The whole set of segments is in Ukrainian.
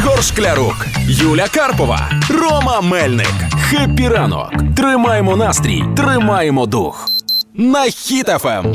Ігор Шклярук, Юля Карпова, Рома Мельник. Happy ранок. Тримаємо настрій, тримаємо дух. На Em. Хіт FM.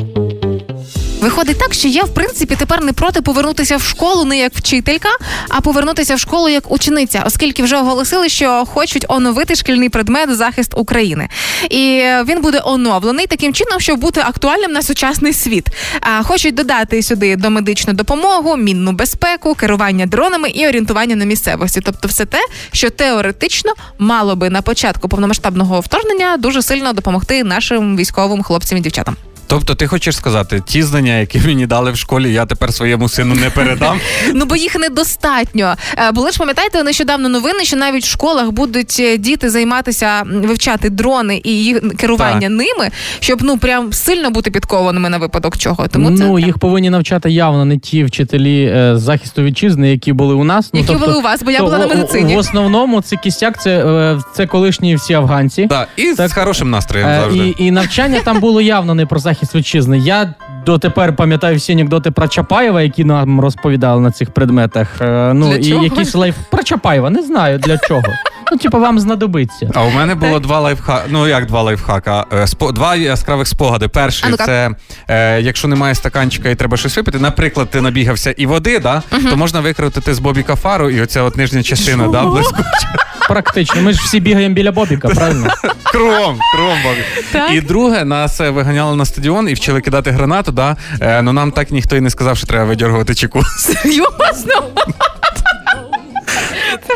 Виходить так, що я в принципі тепер не проти повернутися в школу не як вчителька, а повернутися в школу як учениця, оскільки вже оголосили, що хочуть оновити шкільний предмет захист України. І він буде оновлений таким чином, щоб бути актуальним на сучасний світ. А хочуть додати сюди домедичну допомогу, мінну безпеку, керування дронами і орієнтування на місцевості. Тобто, все те, що теоретично мало би на початку повномасштабного вторгнення дуже сильно допомогти нашим військовим хлопцям і дівчатам. Тобто, ти хочеш сказати, ті знання, які мені дали в школі, я тепер своєму сину не передам. Ну бо їх недостатньо. Е, Були ж пам'ятаєте нещодавно новини, що навіть в школах будуть е, діти займатися вивчати дрони і їх керування Так. ними, щоб ну прям сильно бути підкованими на випадок чого. Тому ну, це їх повинні навчати явно не ті вчителі е, захисту вітчизни, які були у нас. Ну, які тобто, були у вас, бо я то була на медицині. В основному це кістяк, це, це колишні всі афганці. Так, і Так. з хорошим настроєм Е, завжди. і, і навчання там було явно не про захист вітчизни. Я дотепер пам'ятаю всі анекдоти про Чапаєва, які нам розповідали на цих предметах. Е, ну Для і чого? якісь лайф про Чапаєва, не знаю для чого. Ну, типу, вам знадобиться. А у мене було два лайфхака. Ну як два лайфхака? Е, Спо... Два яскравих спогади. Перший А ну-ка. це е, якщо немає стаканчика і треба щось випити. Наприклад, ти набігався і води, да, то можна викрутити з Бобіка фару, і оця от нижня частина, да, блискуча. Практично. Ми ж всі бігаємо біля Бобіка, правильно? Кром, кром, Бобі. Так. І друге, нас е, виганяли на стадіон і вчили кидати гранату, да. Е, ну нам так ніхто і не сказав, що треба видергувати чеку. Серйозно?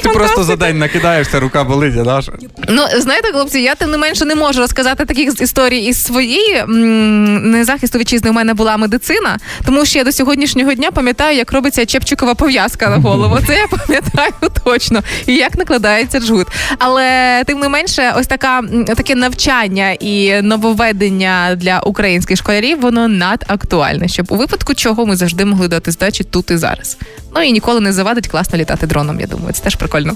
Ти просто за день накидаєшся, рука болить, а? Ну знаєте, хлопці, я тим не менше не можу розказати таких історій із своєї м, не захисту вітчизни. У мене була медицина, тому що я до сьогоднішнього дня пам'ятаю, як робиться чепчикова пов'язка на голову. Це я пам'ятаю точно. І як накладається джгут. Але тим не менше, ось така таке навчання і нововведення для українських школярів воно надактуальне, щоб у випадку чого ми завжди могли дати здачі тут і зараз. Ну і ніколи не завадить класно літати дроном. Я думаю, це теж прикольно.